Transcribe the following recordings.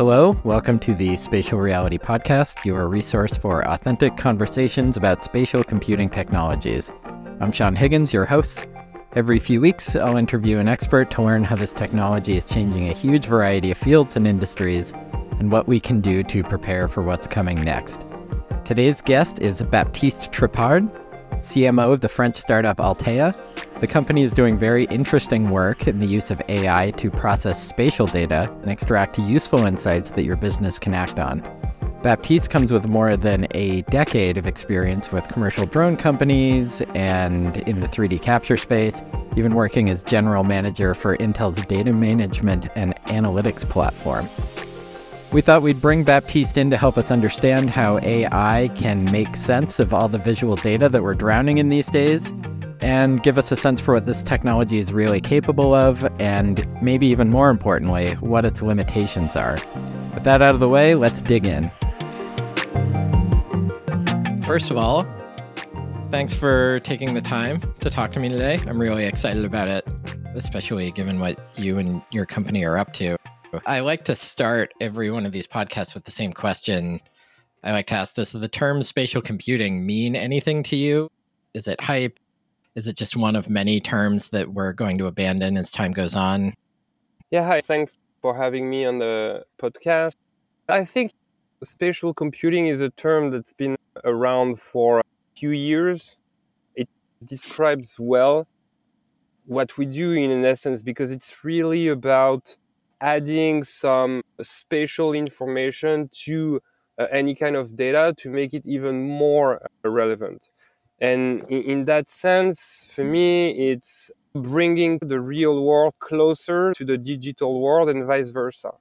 Hello, welcome to the Spatial Reality Podcast, your resource for authentic conversations about spatial computing technologies. I'm Sean Higgins, your host. Every few weeks, I'll interview an expert to learn how this technology is changing a huge variety of fields and industries and what we can do to prepare for what's coming next. Today's guest is Baptiste Tripard, CMO of the French startup Alteia. The company is doing very interesting work in the use of AI to process spatial data and extract useful insights that your business can act on. Baptiste comes with more than a decade of experience with commercial drone companies and in the 3D capture space, even working as general manager for Intel's data management and analytics platform. We thought we'd bring Baptiste in to help us understand how AI can make sense of all the visual data that we're drowning in these days and give us a sense for what this technology is really capable of, and maybe even more importantly, what its limitations are. With that out of the way, let's dig in. First of all, thanks for taking the time to talk to me today. I'm really excited about it, especially given what you and your company are up to. I like to start every one of these podcasts with the same question. I like to ask this Does the term spatial computing mean anything to you? Is it hype? Is it just one of many terms that we're going to abandon as time goes on? Yeah, hi. Thanks for having me on the podcast. I think spatial computing is a term that's been around for a few years. It describes well what we do in essence because it's really about adding some spatial information to uh, any kind of data to make it even more uh, relevant. And in, that sense, for me, it's bringing the real world closer to the digital world and vice versa.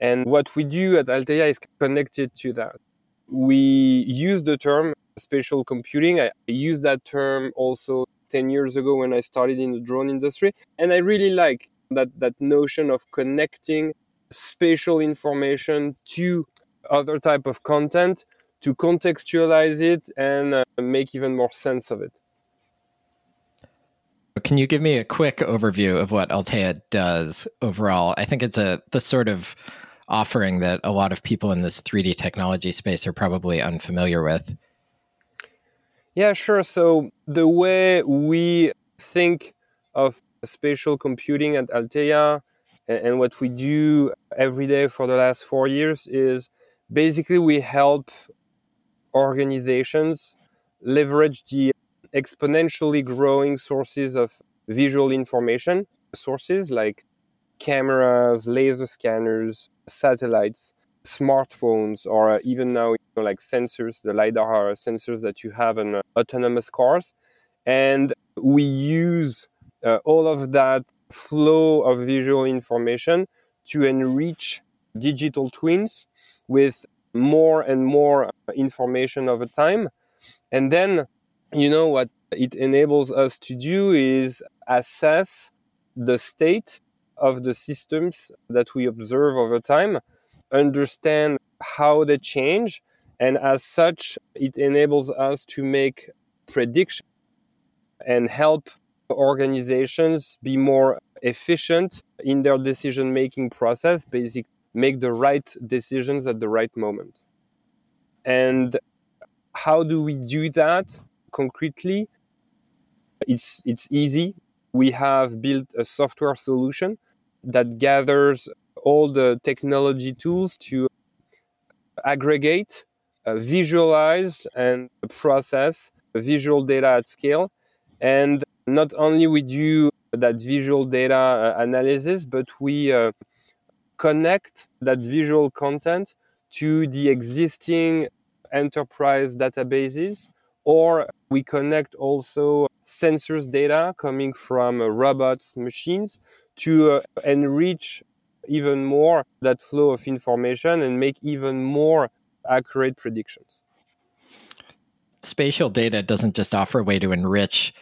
And what we do at Alteia is connected to that. We use the term spatial computing. I used that term also 10 years ago when I started in the drone industry. And I really like that that notion of connecting spatial information to other type of content to contextualize it and uh, make even more sense of it. Can you give me a quick overview of what Alteia does overall? I think it's a the sort of offering that a lot of people in this 3D technology space are probably unfamiliar with. Yeah, sure. So the way we think of spatial computing at Alteia and, what we do every day for the last four years is basically we help organizations leverage the exponentially growing sources of visual information sources like cameras, laser scanners, satellites, smartphones, or even now you know, like sensors, the lidar sensors that you have in uh, autonomous cars, and we use uh, all of that flow of visual information to enrich digital twins with more and more uh, information over time. And then, you know, what it enables us to do is assess the state of the systems that we observe over time, understand how they change, and as such, it enables us to make predictions and help organizations be more efficient in their decision making process, basically make the right decisions at the right moment. And how do we do that concretely? It's, it's easy. We have built a software solution that gathers all the technology tools to aggregate, uh, visualize, and process visual data at scale. And not only we do that visual data uh, analysis, but we uh, connect that visual content to the existing enterprise databases, or we connect also sensors data coming from uh, robots, machines to uh, enrich even more that flow of information and make even more accurate predictions. Spatial data doesn't just offer a way to enrich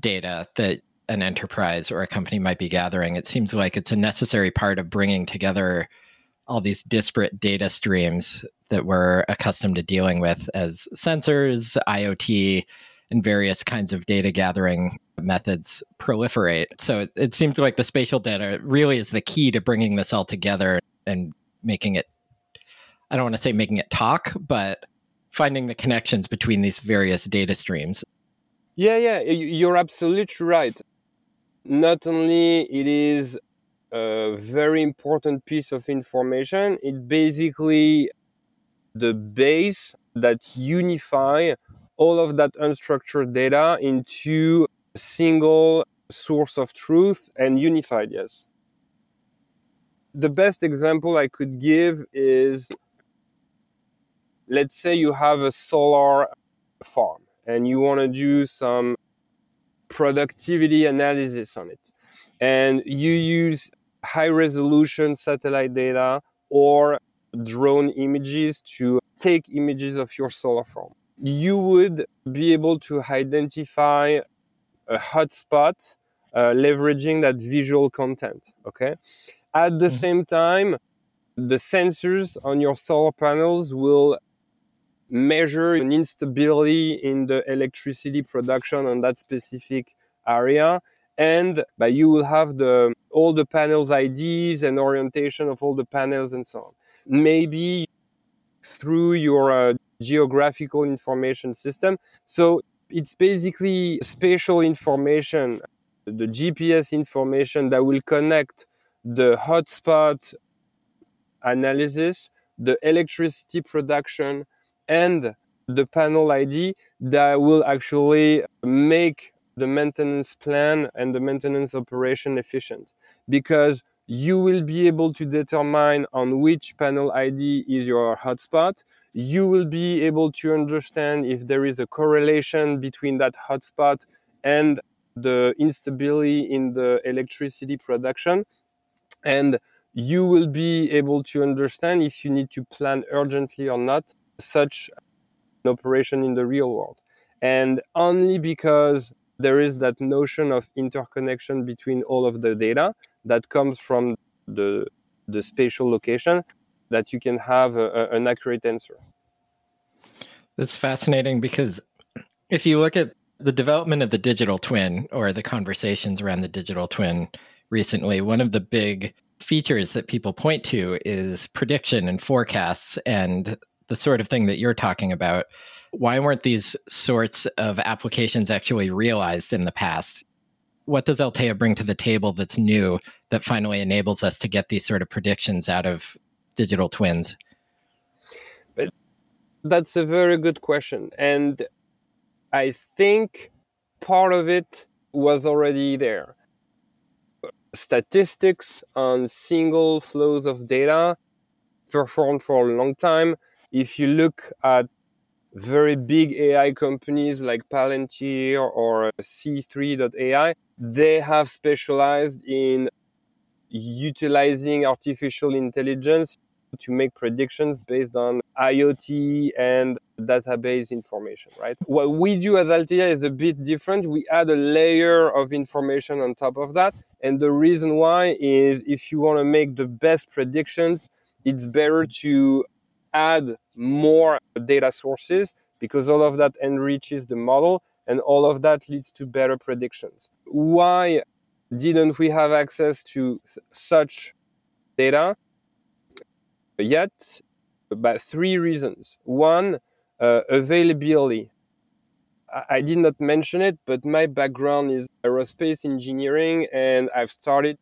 data that an enterprise or a company might be gathering. It seems like it's a necessary part of bringing together all these disparate data streams that we're accustomed to dealing with as sensors, IoT, and various kinds of data gathering methods proliferate. So it, it seems like the spatial data really is the key to bringing this all together and making it, I don't want to say making it talk, but finding the connections between these various data streams. Yeah, yeah, you're absolutely right. Not only it is a very important piece of information, it basically the base that unify all of that unstructured data into a single source of truth and unified, yes. The best example I could give is let's say you have a solar farm and you want to do some productivity analysis on it. And you use high resolution satellite data or drone images to take images of your solar farm. You would be able to identify a hotspot uh, leveraging that visual content okay? At the mm-hmm. same time the sensors on your solar panels will measure an instability in the electricity production on that specific area and but you will have the all the panels IDs and orientation of all the panels and so on. Maybe through your uh, geographical information system. So it's basically spatial information, the GPS information that will connect the hotspot analysis, the electricity production, and the panel ID that will actually make the maintenance plan and the maintenance operation efficient because you will be able to determine on which panel ID is your hotspot. You will be able to understand if there is a correlation between that hotspot and the instability in the electricity production. And you will be able to understand if you need to plan urgently or not such an operation in the real world. And only because there is that notion of interconnection between all of the data that comes from the, the spatial location that you can have a, a, an accurate answer. That's fascinating because if you look at the development of the digital twin or the conversations around the digital twin recently, one of the big features that people point to is prediction and forecasts and the sort of thing that you're talking about. Why weren't these sorts of applications actually realized in the past? What does Alteia bring to the table that's new that finally enables us to get these sort of predictions out of digital twins? But that's a very good question. And I think part of it was already there. Statistics on single flows of data performed for a long time if you look at very big AI companies like Palantir or C3.ai, they have specialized in utilizing artificial intelligence to make predictions based on IoT and database information, right? What we do as Alteia is a bit different. We add a layer of information on top of that. And the reason why is if you want to make the best predictions, it's better to add more data sources because all of that enriches the model and all of that leads to better predictions. Why didn't we have access to th- such data yet? But three reasons. One, uh, availability. I did not mention it, but my background is aerospace engineering and I've started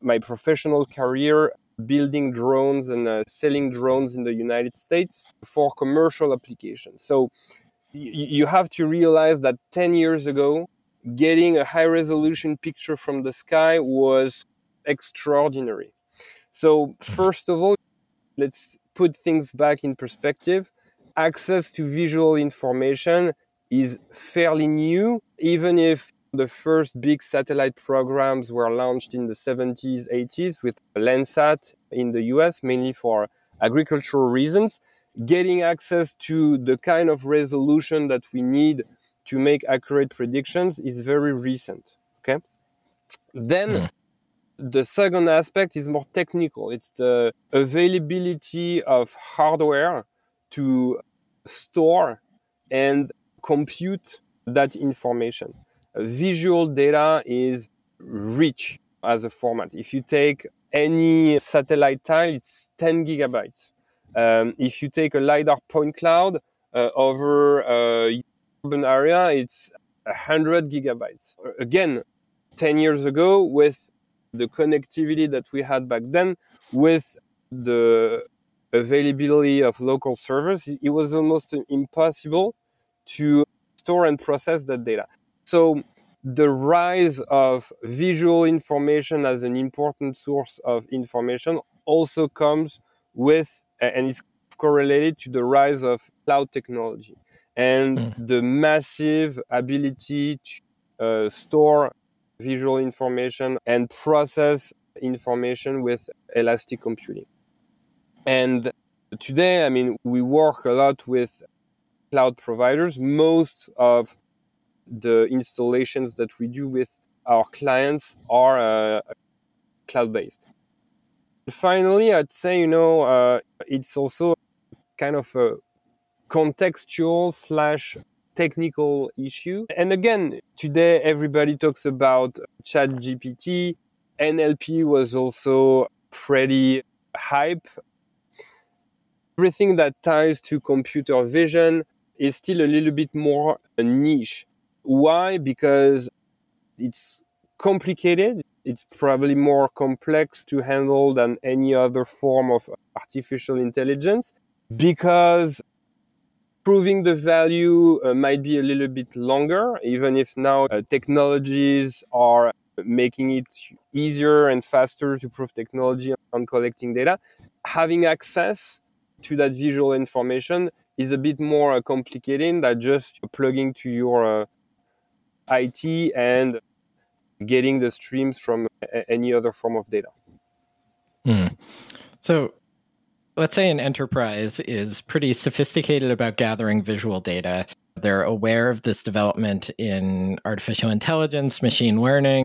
my professional career building drones and uh, selling drones in the United States for commercial applications. So you have to realize that 10 years ago, getting a high resolution picture from the sky was extraordinary. So, first of all, let's put things back in perspective. Access to visual information is fairly new, even if the first big satellite programs were launched in the 70s, 80s with Landsat in the US, mainly for agricultural reasons. Getting access to the kind of resolution that we need to make accurate predictions is very recent. Okay. Then mm. the second aspect is more technical. It's the availability of hardware to store and compute that information visual data is rich as a format. If you take any satellite tile, it's 10 gigabytes. Um, if you take a LiDAR point cloud uh, over a urban area, it's 100 gigabytes. Again, 10 years ago, with the connectivity that we had back then, with the availability of local servers, it was almost impossible to store and process that data. So the rise of visual information as an important source of information also comes with and it's correlated to the rise of cloud technology and mm. the massive ability to uh, store visual information and process information with elastic computing. And today, I mean, we work a lot with cloud providers. Most of the installations that we do with our clients are uh, cloud based. Finally, I'd say, you know, uh, it's also kind of a contextual slash technical issue. And again, today everybody talks about Chat GPT. NLP was also pretty hype. Everything that ties to computer vision is still a little bit more a niche. Why? Because it's complicated. It's probably more complex to handle than any other form of artificial intelligence because proving the value uh, might be a little bit longer, even if now uh, technologies are making it easier and faster to prove technology on collecting data. Having access to that visual information is a bit more uh, complicated than just plugging to your uh, IT and getting the streams from any other form of data. Mm. So, let's say an enterprise is pretty sophisticated about gathering visual data. They're aware of this development in artificial intelligence, machine learning.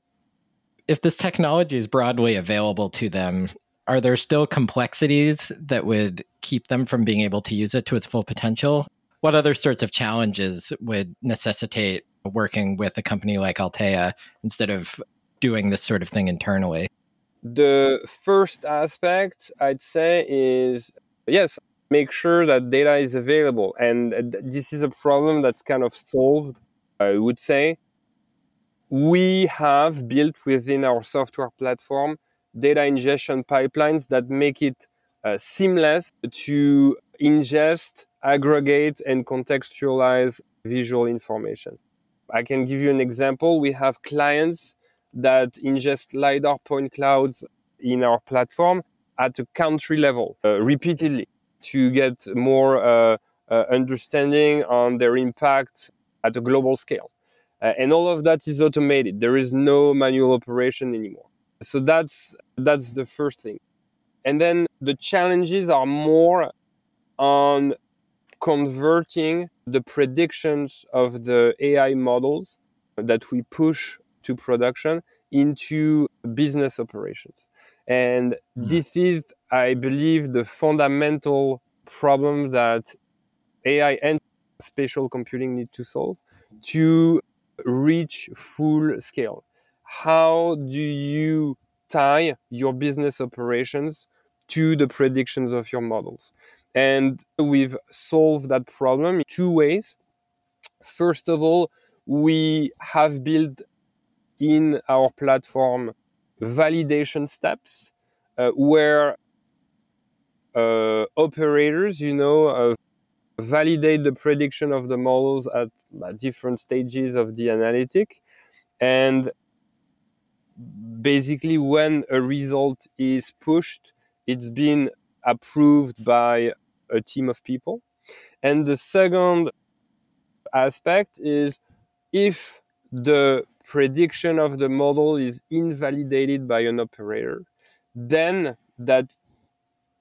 If this technology is broadly available to them, are there still complexities that would keep them from being able to use it to its full potential? What other sorts of challenges would necessitate working with a company like Alteia instead of doing this sort of thing internally? The first aspect I'd say is yes, make sure that data is available. And this is a problem that's kind of solved, I would say. We have built within our software platform data ingestion pipelines that make it uh, seamless to ingest, aggregate, and contextualize visual information. I can give you an example. We have clients that ingest LiDAR point clouds in our platform at a country level uh, repeatedly to get more uh, uh, understanding on their impact at a global scale. Uh, and all of that is automated. There is no manual operation anymore. So that's, that's the first thing. And then the challenges are more on converting the predictions of the AI models that we push to production into business operations. And mm. this is, I believe, the fundamental problem that AI and spatial computing need to solve to reach full scale. How do you tie your business operations to the predictions of your models? And we've solved that problem in two ways. First of all, we have built in our platform validation steps uh, where uh, operators, you know, uh, validate the prediction of the models at, at different stages of the analytic. And basically, when a result is pushed, it's been approved by a team of people. And the second aspect is if the prediction of the model is invalidated by an operator, then that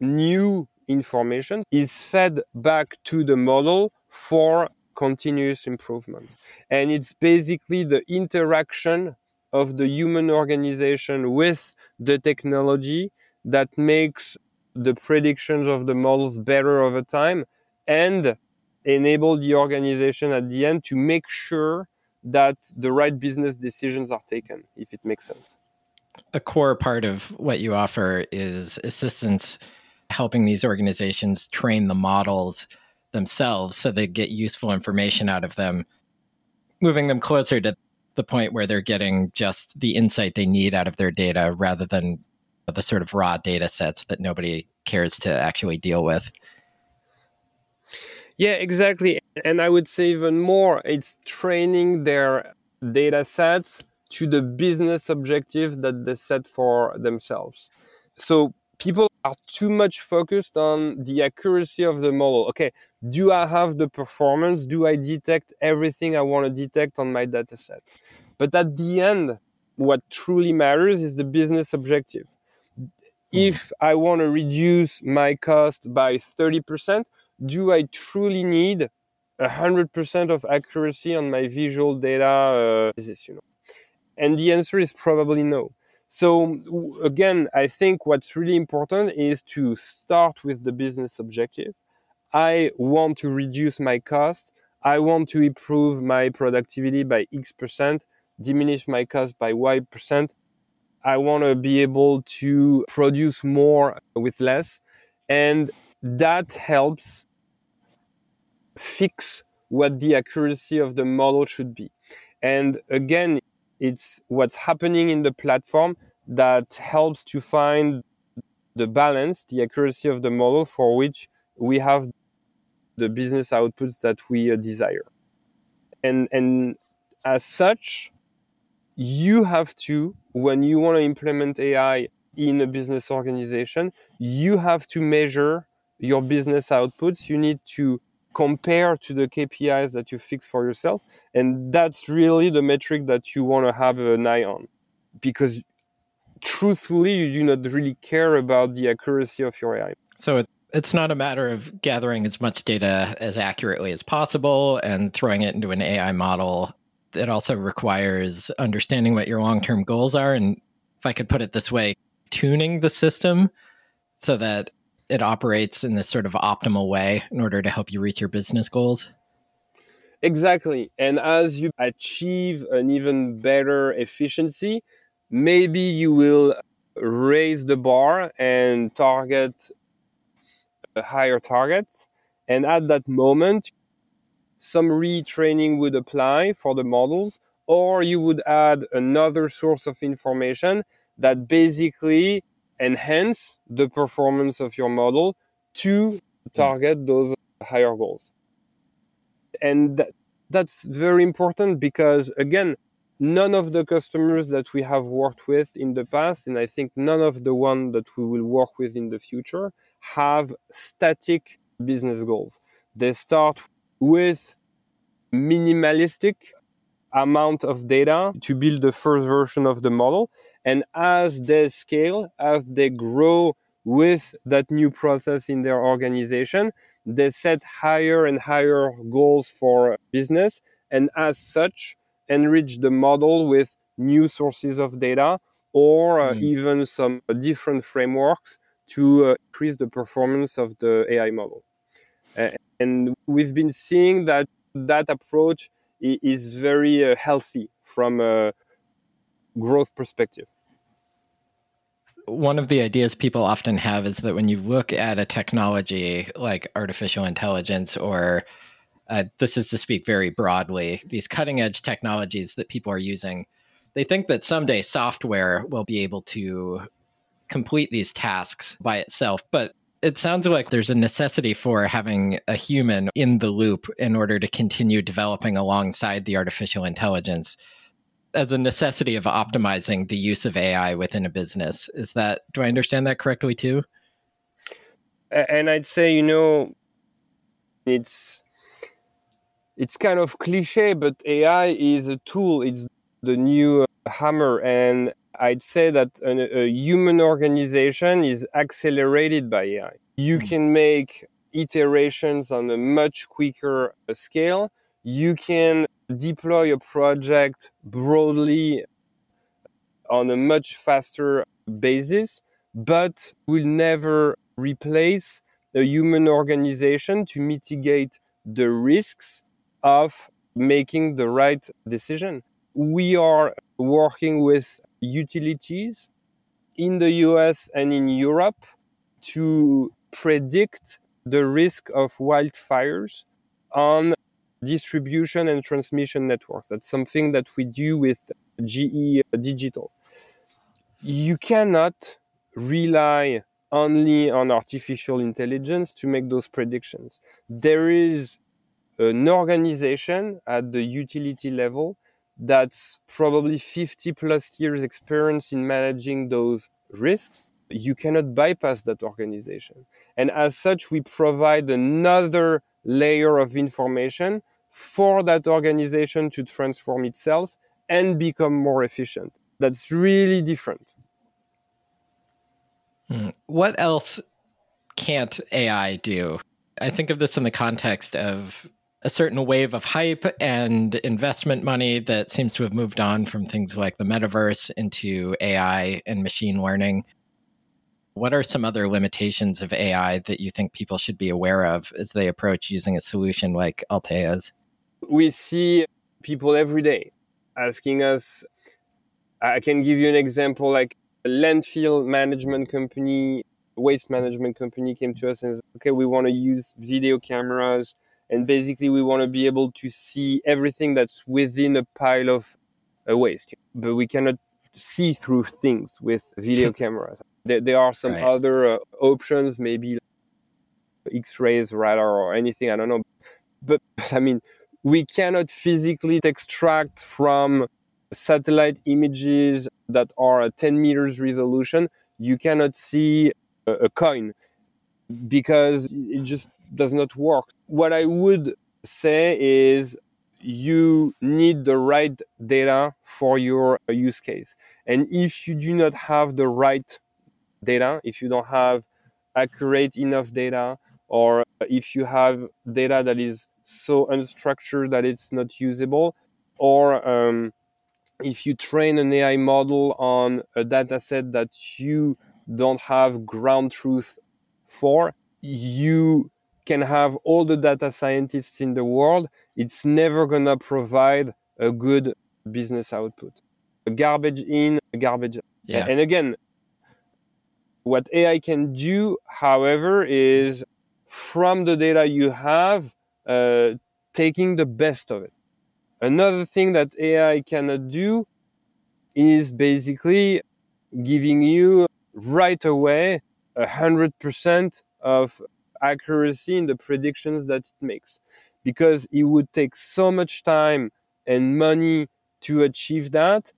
new information is fed back to the model for continuous improvement. And it's basically the interaction of the human organization with the technology that makes the predictions of the models better over time and enable the organization at the end to make sure that the right business decisions are taken, if it makes sense. a core part of what you offer is assistance helping these organizations train the models themselves so they get useful information out of them, moving them closer to the point where they're getting just the insight they need out of their data rather than the sort of raw data sets that nobody cares to actually deal with. Yeah, exactly. And I would say even more, it's training their data sets to the business objective that they set for themselves. So people are too much focused on the accuracy of the model. Okay, do I have the performance? Do I detect everything I want to detect on my data set? But at the end, what truly matters is the business objective. Hmm. If I want to reduce my cost by 30%, do I truly need 100% of accuracy on my visual data? Uh, you know? And the answer is probably no. So again, I think what's really important is to start with the business objective. I want to reduce my cost. I want to improve my productivity by X percent, diminish my cost by Y percent. I want to be able to produce more with less. And that helps fix what the accuracy of the model should be. And again, it's what's happening in the platform that helps to find the balance, the accuracy of the model for which we have the business outputs that we uh, desire. And, and as such, you have to, when you want to implement AI in a business organization, you have to measure your business outputs. You need to compare to the KPIs that you fix for yourself. And that's really the metric that you want to have an eye on. Because truthfully, you do not really care about the accuracy of your AI. So it, it's not a matter of gathering as much data as accurately as possible and throwing it into an AI model. It also requires understanding what your long term goals are. And if I could put it this way, tuning the system so that it operates in this sort of optimal way in order to help you reach your business goals? Exactly. And as you achieve an even better efficiency, maybe you will raise the bar and target a higher target. And at that moment, some retraining would apply for the models, or you would add another source of information that basically enhance the performance of your model to hmm. target those higher goals. And that, that's very important because, again, none of the customers that we have worked with in the past, and I think none of the one that we will work with in the future, have static business goals. They start with minimalistic amount of data to build the first version of the model. And as they scale, as they grow with that new process in their organization, they set higher and higher goals for business. And as such, enrich the model with new sources of data or uh, mm. even some different frameworks to uh, increase the performance of the AI model. Uh, and we've been seeing that that approach is very uh, healthy from a growth perspective. One of the ideas people often have is that when you look at a technology like artificial intelligence or uh, this is to speak very broadly, these cutting edge technologies that people are using, they think that someday software will be able to complete these tasks by itself. But it sounds like there's a necessity for having a human in the loop in order to continue developing alongside the artificial intelligence as a necessity of optimizing the use of AI within a business. Is that, do I understand that correctly too? And I'd say, you know, it's, it's kind of cliche, but AI is a tool. It's the new hammer. And I'd say that a, a human organization is accelerated by AI. You hmm. can make iterations on a much quicker uh, scale. You can deploy a project broadly on a much faster basis, but will never replace a human organization to mitigate the risks of making the right decision. We are working with utilities in the US and in Europe to predict the risk of wildfires on distribution and transmission networks. That's something that we do with GE uh, Digital. You cannot rely only on artificial intelligence to make those predictions. There is an organization at the utility level that's probably 50 plus years experience in managing those risks. You cannot bypass that organization. And as such, we provide another layer of information for that organization to transform itself and become more efficient. That's really different. Hmm. What else can't AI do? I think of this in the context of a certain wave of hype and investment money that seems to have moved on from things like the metaverse into AI and machine learning. What are some other limitations of AI that you think people should be aware of as they approach using a solution like Alteia's? We see people every day asking us. I can give you an example like a landfill management company, waste management company came to us and said, okay, we want to use video cameras and basically we want to be able to see everything that's within a pile of uh, waste but we cannot see through things with video cameras. There, there, are some right. other uh, options maybe x-rays radar or anything i don't know. But i mean we cannot physically extract from satellite images that are at 10 meters resolution. You cannot see a, a coin because it just does not work. What I would say is you need the right data for your use case. And if you do not have the right data, if you don't have accurate enough data, or if you have data that is so unstructured that it's not usable, or um, if you train an AI model on a data set that you don't have ground truth for, you can have all the data scientists in the world, it's never going to provide a good business output. A garbage in, garbage out. Yeah. And again, what AI can do, however, is from the data you have, uh, taking the best of it. Another thing that AI cannot do is basically giving you right away a hundred percent of accuracy in the predictions that it makes. Because it would take so much time and money to achieve that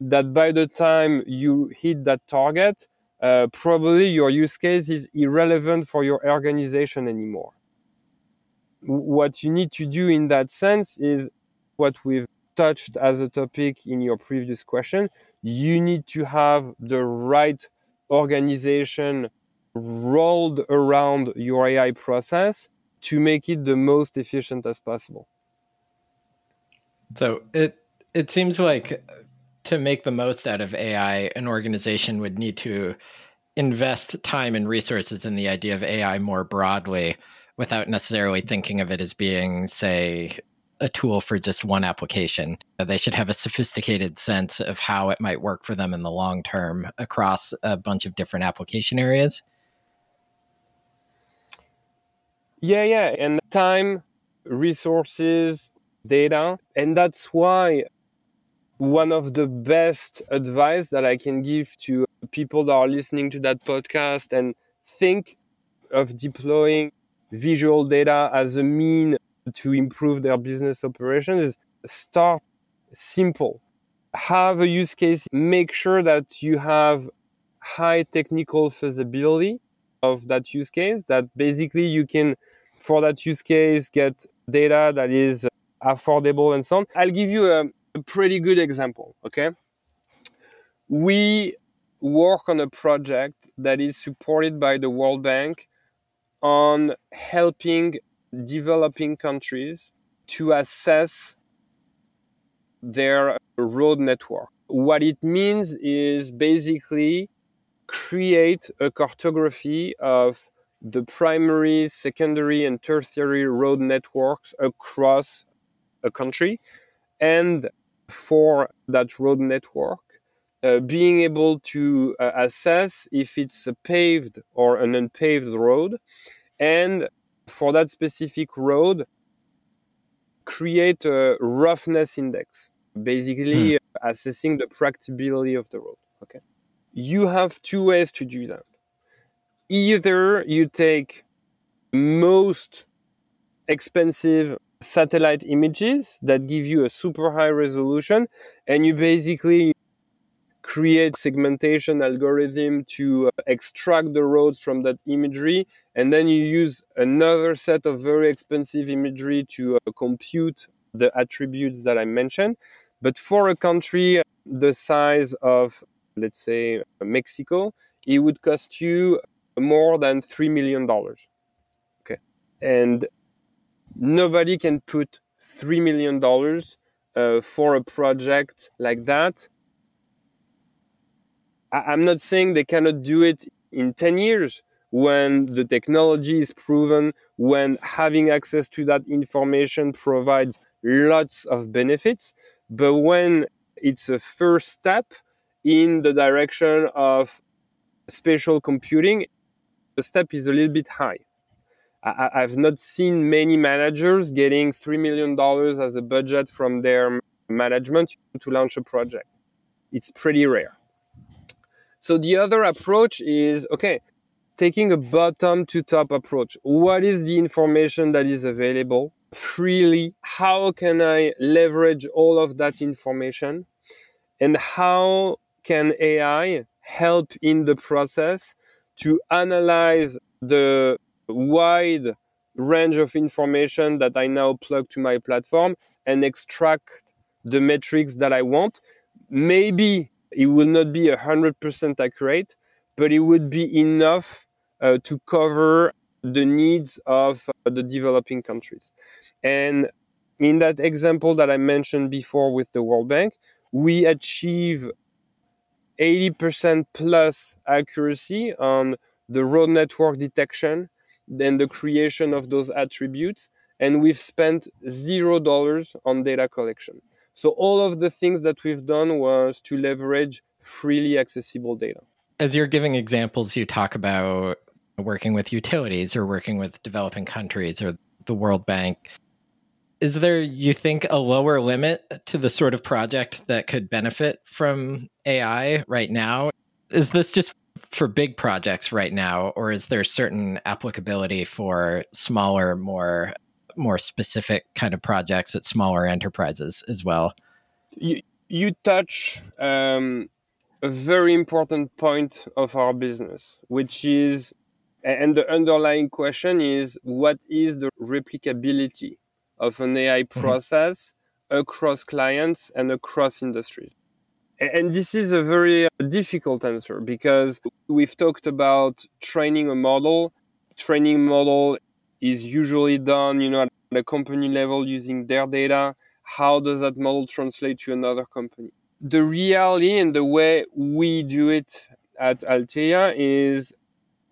that by the time you hit that target uh, probably your use case is irrelevant for your organization anymore. What you need to do in that sense is what we've touched as a topic in your previous question. You need to have the right organization rolled around your AI process to make it the most efficient as possible. So it it seems like to make the most out of AI, an organization would need to invest time and resources in the idea of AI more broadly without necessarily thinking of it as being, say, a tool for just one application. They should have a sophisticated sense of how it might work for them in the long term across a bunch of different application areas. Yeah, yeah. And time, resources, data. And that's why one of the best advice that I can give to people that are listening to that podcast and think of deploying visual data as a mean to improve their business operations is start simple. Have a use case, make sure that you have high technical feasibility of that use case that basically you can for that use case get data that is affordable and so on. I'll give you a, a pretty good example okay? We work on a project that is supported by the world bank on helping developing countries to assess their road network. What it means is basically create a cartography of the primary, secondary, and tertiary road networks across a country. And for that road network, uh, being able to uh, assess if it's a paved or an unpaved road, and for that specific road, create a roughness index, basically hmm. assessing the practicability of the road. Okay. You have two ways to do that. Either you take most expensive satellite images that give you a super high resolution and you basically create segmentation algorithm to uh, extract the roads from that imagery and then you use another set of very expensive imagery to uh, compute the attributes that i mentioned but for a country the size of let's say mexico it would cost you more than 3 million dollars okay and nobody can put $3 million uh, for a project like that I- am not saying they cannot do it in 10 years when the technology is proven, when having access to that information provides lots of benefits. But when it's a first step in the direction of spatial computing, the step is a little bit high. I- have not seen many managers getting $3 million as a budget from their management to launch a project. It's pretty rare. So the other approach is okay, taking a bottom to top approach. What is the information that is available freely? How can I leverage all of that information? And how can AI help in the process to analyze the wide range of information that I now plug to my platform and extract the metrics that I want? Maybe it will not be 100% accurate, but it would be enough uh, to cover the needs of uh, the developing countries. And in that example that I mentioned before with the World Bank, we achieve 80% plus accuracy on the road network detection, then the creation of those attributes, and we've spent zero dollars on data collection. So all of the things that we've done was to leverage freely accessible data. As you're giving examples, you talk about working with utilities or working with developing countries or the World Bank. Is there, you think, a lower limit to the sort of project that could benefit from AI right now? Is this just for big projects right now, or is there certain applicability for smaller, more more specific kind of projects at smaller enterprises as well. You, you touch um, a very important point of our business, which is, and the underlying question is, what is the replicability of an AI mm-hmm. process mm-hmm. across clients and across industries? And this is a very difficult answer because we've talked about training a model. Training model is usually done, you know, at a company level using their data. How does that model translate to another company? The reality and the way we do it at Alteia is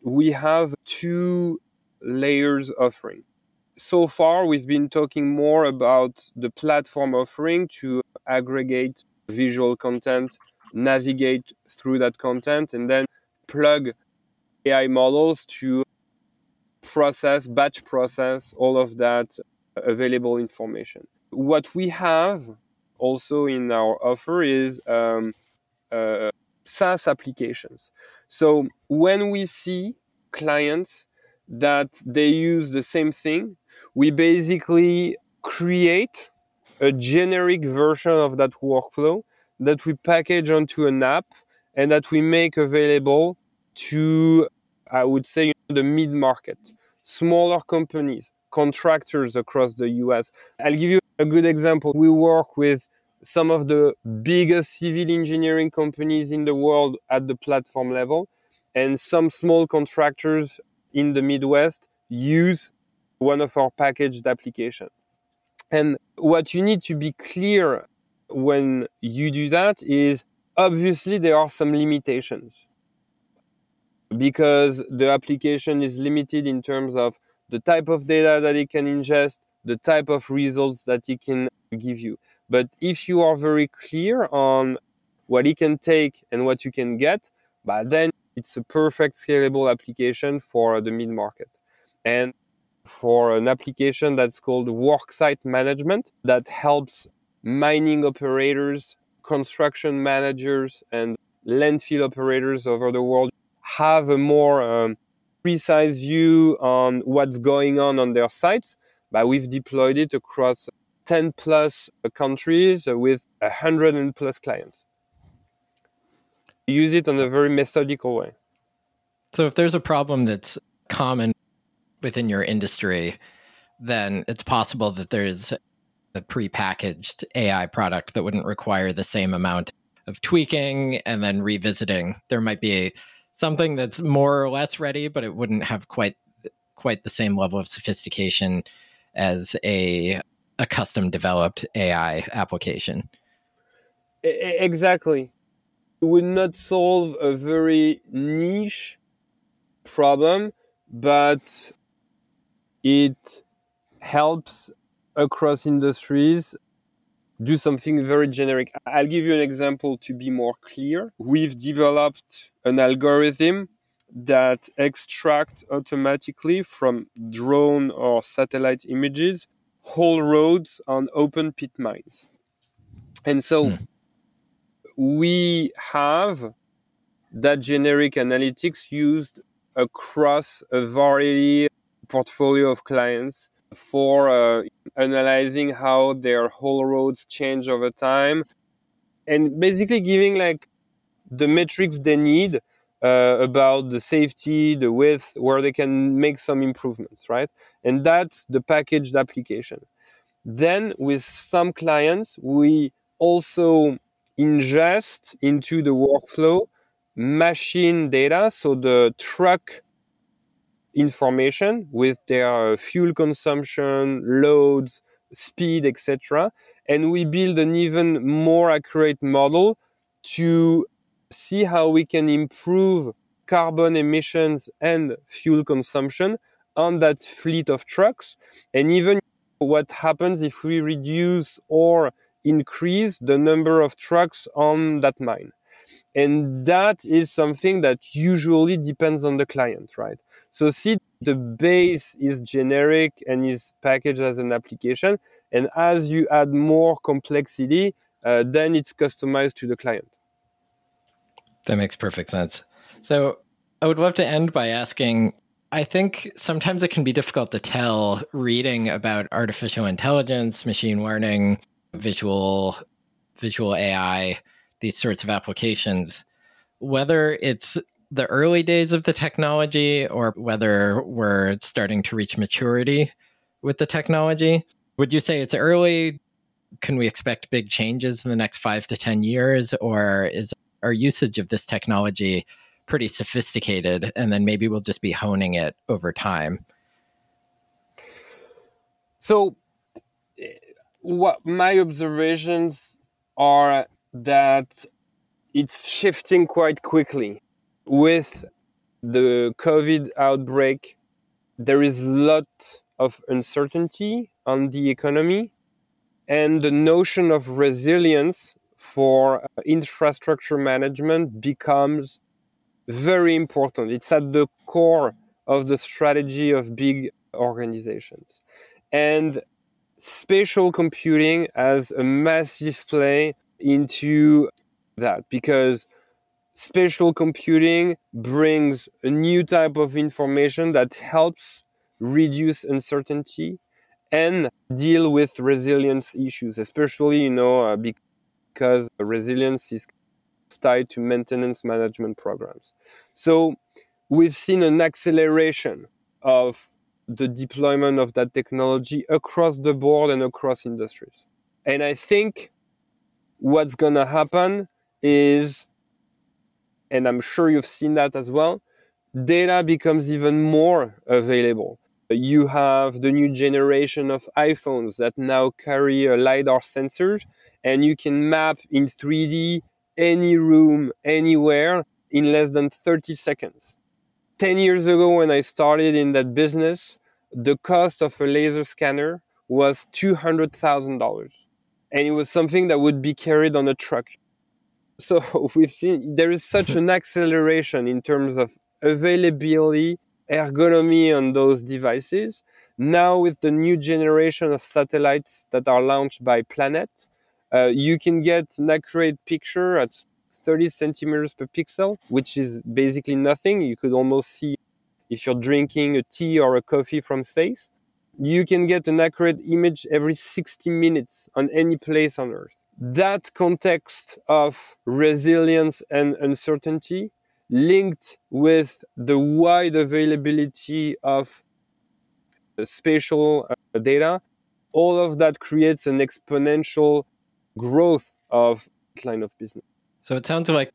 we have two layers offering. So far, we've been talking more about the platform offering to aggregate visual content, navigate through that content, and then plug AI models to process, batch process all of that available information. What we have also in our offer is um, uh, SaaS applications. So when we see clients that they use the same thing, we basically create a generic version of that workflow that we package onto an app and that we make available to, I would say, the mid market smaller companies, contractors across the US. I'll give you a good example. We work with some of the biggest civil engineering companies in the world at the platform level, and some small contractors in the Midwest use one of our packaged applications. And what you need to be clear when you do that is obviously there are some limitations because the application is limited in terms of the type of data that it can ingest, the type of results that it can give you. But if you are very clear on what it can take and what you can get, but then it's a perfect scalable application for the mid market. And for an application that's called worksite management that helps mining operators, construction managers, and landfill operators over the world have a more um, precise view on what's going on on their sites. But we've deployed it across 10 plus countries with 100 and plus clients. Use it in a very methodical way. So if there's a problem that's common within your industry, then it's possible that there's a pre-packaged AI product that wouldn't require the same amount of tweaking and then revisiting. There might be something that's more or less ready, but it wouldn't have quite quite the same level of sophistication as a a custom developed AI application. Exactly. It would not solve a very niche problem, but it helps across industries do something very generic. I'll give you an example to be more clear. We've developed an algorithm that extract automatically from drone or satellite images haul roads on open pit mines. And so hmm. we have that generic analytics used across a variety portfolio of clients for uh, analyzing how their haul roads change over time and basically giving like the metrics they need uh, about the safety, the width, where they can make some improvements, right? And that's the packaged application. Then with some clients, we also ingest into the workflow machine data, so the truck information with their uh, fuel consumption, loads, speed, etc. And we build an even more accurate model to see how we can improve carbon emissions and fuel consumption on that fleet of trucks. And even what happens if we reduce or increase the number of trucks on that mine. And that is something that usually depends on the client, right? So see, the base is generic and is packaged as an application. And as you add more complexity, uh, then it's customized to the client. That makes perfect sense. So I would love to end by asking I think sometimes it can be difficult to tell reading about artificial intelligence, machine learning, visual visual AI, these sorts of applications, whether it's the early days of the technology or whether we're starting to reach maturity with the technology. Would you say it's early? Can we expect big changes in the next five to 10 years? Or is our usage of this technology pretty sophisticated? And then maybe we'll just be honing it over time? So, eh, what my observations are that it's shifting quite quickly with the COVID outbreak, there is a lot of uncertainty on the economy, and the notion of resilience for uh, infrastructure management becomes very important. It's at the core of the strategy of big organizations. And spatial computing as a massive play into that because spatial computing brings a new type of information that helps reduce uncertainty and deal with resilience issues, especially, you know, uh, because resilience is tied to maintenance management programs. So we've seen an acceleration of the deployment of that technology across the board and across industries. And I think what's going to happen is and I'm sure you've seen that as well, data becomes even more available. You have the new generation of iPhones that now carry a LiDAR sensors, and you can map in 3D any room, anywhere in less than 30 seconds. 10 years ago, when I started in that business, the cost of a laser scanner was $200,000. And it was something that would be carried on a truck So we've seen there is such an acceleration in terms of availability, ergonomy on those devices. Now with the new generation of satellites that are launched by Planet, uh, you can get an accurate picture at 30 centimeters per pixel, which is basically nothing. You could almost see if you're drinking a tea or a coffee from space. You can get an accurate image every 60 minutes on any place on Earth. That context of resilience and uncertainty linked with the wide availability of spatial uh, data, all of that creates an exponential growth of line of business. So it sounds like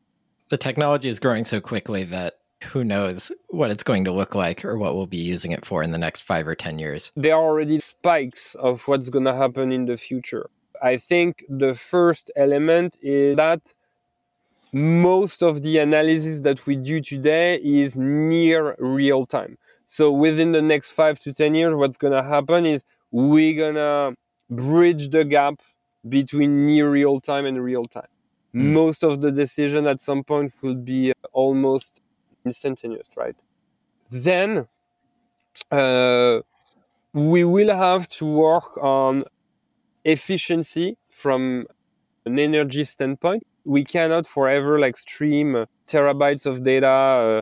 the technology is growing so quickly that who knows what it's going to look like or what we'll be using it for in the next five or 10 years. There are already spikes of what's going to happen in the future. I think the first element is that most of the analysis that we do today is near real time. So within the next five to 10 years, what's going to happen is we're going to bridge the gap between near real time and real time. Mm. Most of the decision at some point will be almost instantaneous, right? Then uh, we will have to work on efficiency from an energy standpoint. We cannot forever like stream terabytes of data uh,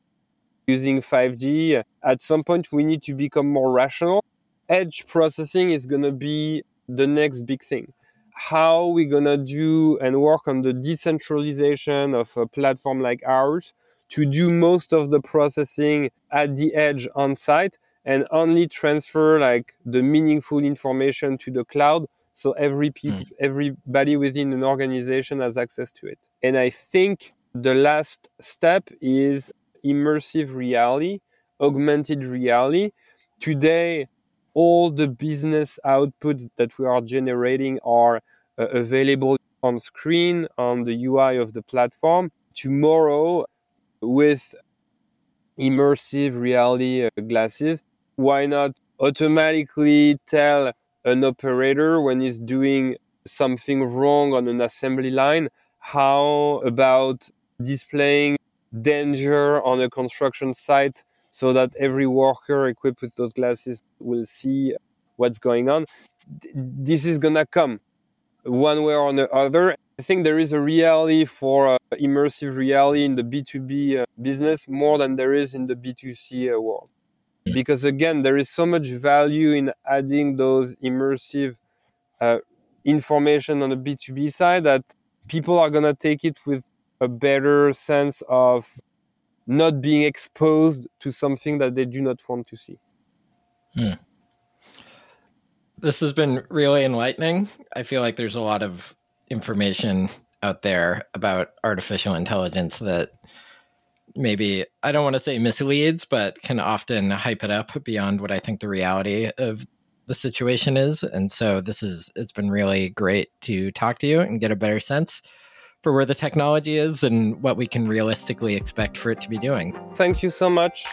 using 5G. At some point, we need to become more rational. Edge processing is going to be the next big thing how we're gonna do and work on the decentralization of a platform like ours to do most of the processing at the edge on site and only transfer like the meaningful information to the cloud so every people mm. everybody within an organization has access to it and i think the last step is immersive reality augmented reality today all the business outputs that we are generating are uh, available on screen on the UI of the platform. Tomorrow, with immersive reality uh, glasses, why not automatically tell an operator when he's doing something wrong on an assembly line? How about displaying danger on a construction site so that every worker equipped with those glasses will see what's going on. This is gonna come one way or the other. I think there is a reality for uh, immersive reality in the B2B uh, business more than there is in the B2C uh, world. Mm. Because again, there is so much value in adding those immersive uh, information on the B2B side that people are going to take it with a better sense of not being exposed to something that they do not want to see. Hmm. This has been really enlightening. I feel like there's a lot of information out there about artificial intelligence that maybe I don't want to say misleads, but can often hype it up beyond what I think the reality of the situation is. And so this is it's been really great to talk to you and get a better sense for where the technology is and what we can realistically expect for it to be doing. Thank you so much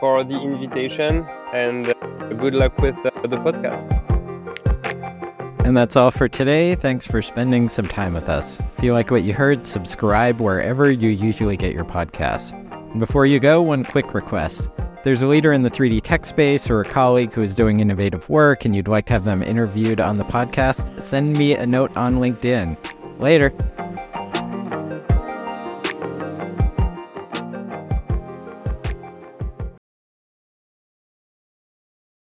for the invitation and good luck with uh, the podcast. And that's all for today. Thanks for spending some time with us. If you like what you heard, subscribe wherever you usually get your podcasts. And before you go, one quick request. There's a leader in the 3D tech space or a colleague who is doing innovative work and you'd like to have them interviewed on the podcast, send me a note on LinkedIn. Later.